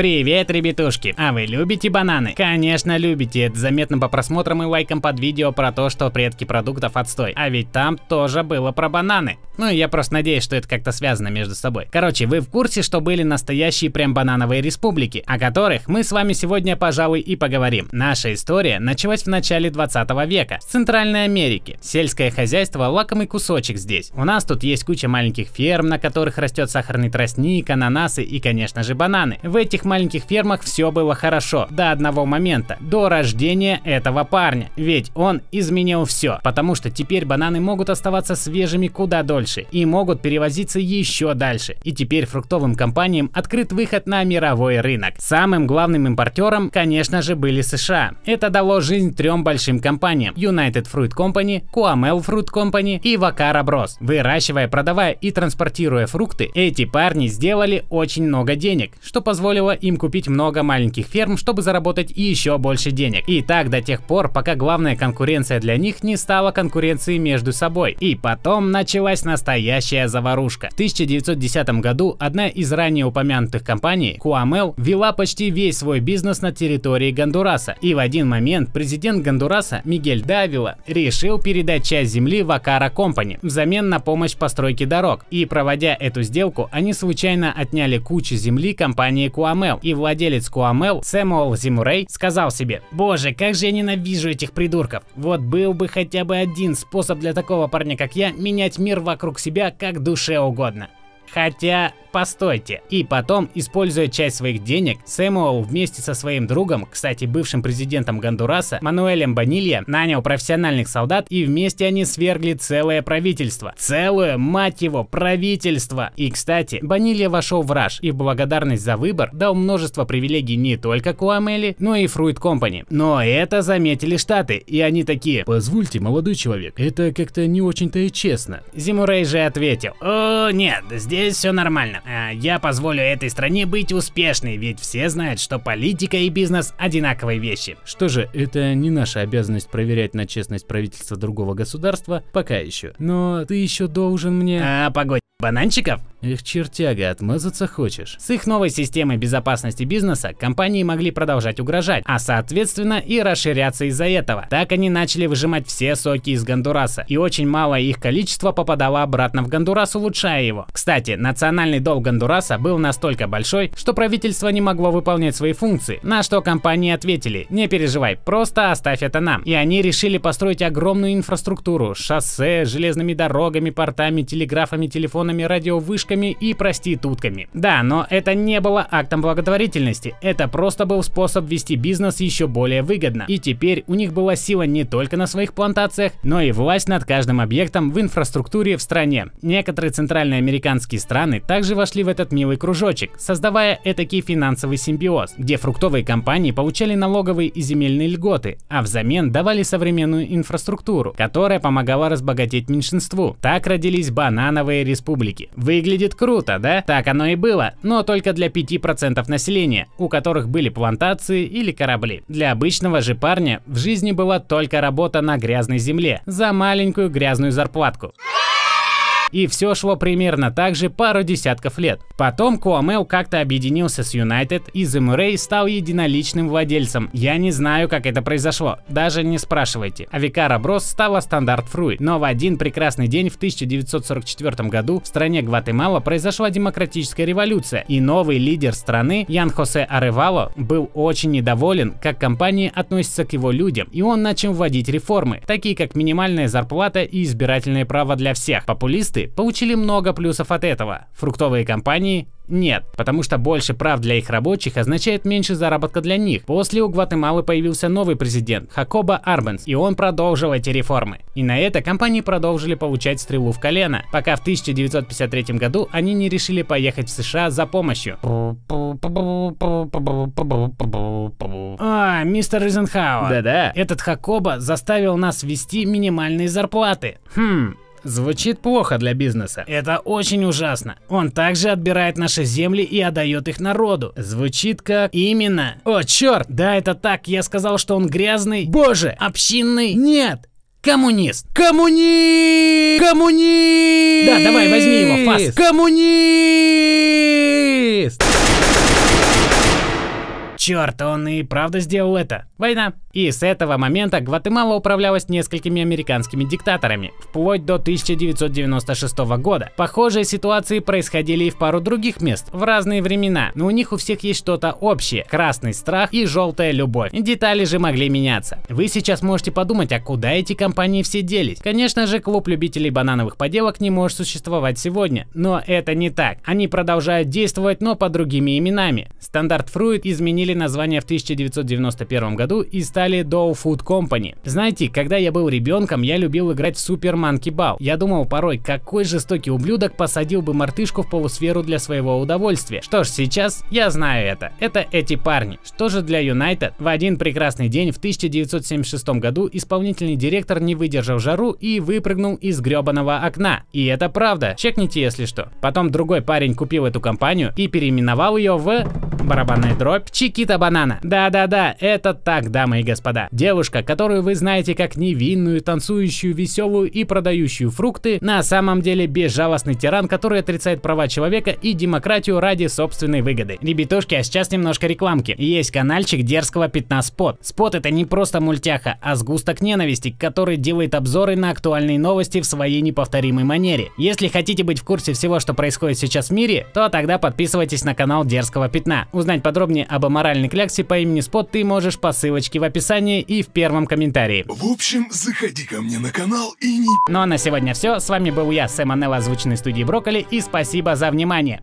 Привет, ребятушки! А вы любите бананы? Конечно, любите. Это заметно по просмотрам и лайкам под видео про то, что предки продуктов отстой. А ведь там тоже было про бананы. Ну, я просто надеюсь, что это как-то связано между собой. Короче, вы в курсе, что были настоящие прям банановые республики, о которых мы с вами сегодня, пожалуй, и поговорим. Наша история началась в начале 20 века, в Центральной Америке. Сельское хозяйство – лакомый кусочек здесь. У нас тут есть куча маленьких ферм, на которых растет сахарный тростник, ананасы и, конечно же, бананы. В этих маленьких фермах все было хорошо до одного момента, до рождения этого парня. Ведь он изменил все, потому что теперь бананы могут оставаться свежими куда дольше и могут перевозиться еще дальше. И теперь фруктовым компаниям открыт выход на мировой рынок. Самым главным импортером, конечно же, были США. Это дало жизнь трем большим компаниям United Fruit Company, Coamel Fruit Company и Vacara Bros. Выращивая, продавая и транспортируя фрукты, эти парни сделали очень много денег, что позволило им купить много маленьких ферм, чтобы заработать еще больше денег. И так до тех пор, пока главная конкуренция для них не стала конкуренцией между собой. И потом началась настоящая заварушка. В 1910 году одна из ранее упомянутых компаний, Куамел, вела почти весь свой бизнес на территории Гондураса. И в один момент президент Гондураса Мигель Давила решил передать часть земли в Акара Компани взамен на помощь постройке дорог. И проводя эту сделку, они случайно отняли кучу земли компании Куамел Куамел, и владелец Куамел, Сэмуэл Зимурей, сказал себе, боже, как же я ненавижу этих придурков. Вот был бы хотя бы один способ для такого парня, как я, менять мир вокруг себя как душе угодно. Хотя, постойте. И потом, используя часть своих денег, Сэмуэл вместе со своим другом, кстати, бывшим президентом Гондураса, Мануэлем Банилья, нанял профессиональных солдат и вместе они свергли целое правительство. Целое, мать его, правительство! И, кстати, Банилья вошел в раж и в благодарность за выбор дал множество привилегий не только Куамели, но и Fruit Company. Но это заметили Штаты, и они такие, позвольте, молодой человек, это как-то не очень-то и честно. Зимурей же ответил, о, нет, здесь здесь все нормально. А я позволю этой стране быть успешной, ведь все знают, что политика и бизнес одинаковые вещи. Что же, это не наша обязанность проверять на честность правительства другого государства, пока еще. Но ты еще должен мне... А, погодь. Бананчиков? Эх, чертяга, отмазаться хочешь? С их новой системой безопасности бизнеса компании могли продолжать угрожать, а соответственно и расширяться из-за этого. Так они начали выжимать все соки из Гондураса, и очень малое их количество попадало обратно в Гондурас, улучшая его. Кстати, национальный долг Гондураса был настолько большой, что правительство не могло выполнять свои функции, на что компании ответили, не переживай, просто оставь это нам. И они решили построить огромную инфраструктуру, шоссе, железными дорогами, портами, телеграфами, телефонами, телефонами, радиовышками и проститутками. Да, но это не было актом благотворительности, это просто был способ вести бизнес еще более выгодно. И теперь у них была сила не только на своих плантациях, но и власть над каждым объектом в инфраструктуре в стране. Некоторые центральноамериканские страны также вошли в этот милый кружочек, создавая этакий финансовый симбиоз, где фруктовые компании получали налоговые и земельные льготы, а взамен давали современную инфраструктуру, которая помогала разбогатеть меньшинству. Так родились банановые республики республики. Выглядит круто, да? Так оно и было, но только для 5% населения, у которых были плантации или корабли. Для обычного же парня в жизни была только работа на грязной земле за маленькую грязную зарплатку. И все шло примерно так же пару десятков лет. Потом Куамел как-то объединился с Юнайтед и Земурей стал единоличным владельцем. Я не знаю, как это произошло, даже не спрашивайте. А Викара Брос стала стандарт Фруит. Но в один прекрасный день в 1944 году в стране Гватемала произошла демократическая революция, и новый лидер страны Ян Хосе Аревало был очень недоволен, как компания относится к его людям, и он начал вводить реформы, такие как минимальная зарплата и избирательное право для всех. Популисты Фрукты получили много плюсов от этого. Фруктовые компании нет, потому что больше прав для их рабочих означает меньше заработка для них. После у Гватемалы появился новый президент, Хакоба Арбенс, и он продолжил эти реформы. И на это компании продолжили получать стрелу в колено, пока в 1953 году они не решили поехать в США за помощью. А, мистер Ризенхауэр. Да-да. Этот Хакоба заставил нас ввести минимальные зарплаты. Хм, Звучит плохо для бизнеса. Это очень ужасно. Он также отбирает наши земли и отдает их народу. Звучит как... Именно. О, черт! Да, это так. Я сказал, что он грязный. Боже! Общинный? Нет! Коммунист! Коммунист! Коммунист! Да, давай, возьми его, фас. Коммунист! Черт, он и правда сделал это. Война. И с этого момента Гватемала управлялась несколькими американскими диктаторами, вплоть до 1996 года. Похожие ситуации происходили и в пару других мест, в разные времена, но у них у всех есть что-то общее – красный страх и желтая любовь. Детали же могли меняться. Вы сейчас можете подумать, а куда эти компании все делись? Конечно же, клуб любителей банановых поделок не может существовать сегодня, но это не так. Они продолжают действовать, но под другими именами. Стандарт Fruit изменили название в 1991 году и стали стали Dow Food Company. Знаете, когда я был ребенком, я любил играть в Super Monkey Ball. Я думал порой, какой жестокий ублюдок посадил бы мартышку в полусферу для своего удовольствия. Что ж, сейчас я знаю это. Это эти парни. Что же для United? В один прекрасный день в 1976 году исполнительный директор не выдержал жару и выпрыгнул из гребаного окна. И это правда. Чекните, если что. Потом другой парень купил эту компанию и переименовал ее в барабанная дробь Чикита Банана. Да-да-да, это так, дамы и господа. Девушка, которую вы знаете как невинную, танцующую, веселую и продающую фрукты, на самом деле безжалостный тиран, который отрицает права человека и демократию ради собственной выгоды. Ребятушки, а сейчас немножко рекламки. Есть каналчик дерзкого пятна Спот. Спот это не просто мультяха, а сгусток ненависти, который делает обзоры на актуальные новости в своей неповторимой манере. Если хотите быть в курсе всего, что происходит сейчас в мире, то тогда подписывайтесь на канал Дерзкого пятна. Узнать подробнее об аморальной кляксе по имени Спот ты можешь по ссылочке в описании и в первом комментарии. В общем, заходи ко мне на канал и не... Ну а на сегодня все. С вами был я, Сэм Анелл, озвученный студии Брокколи, и спасибо за внимание.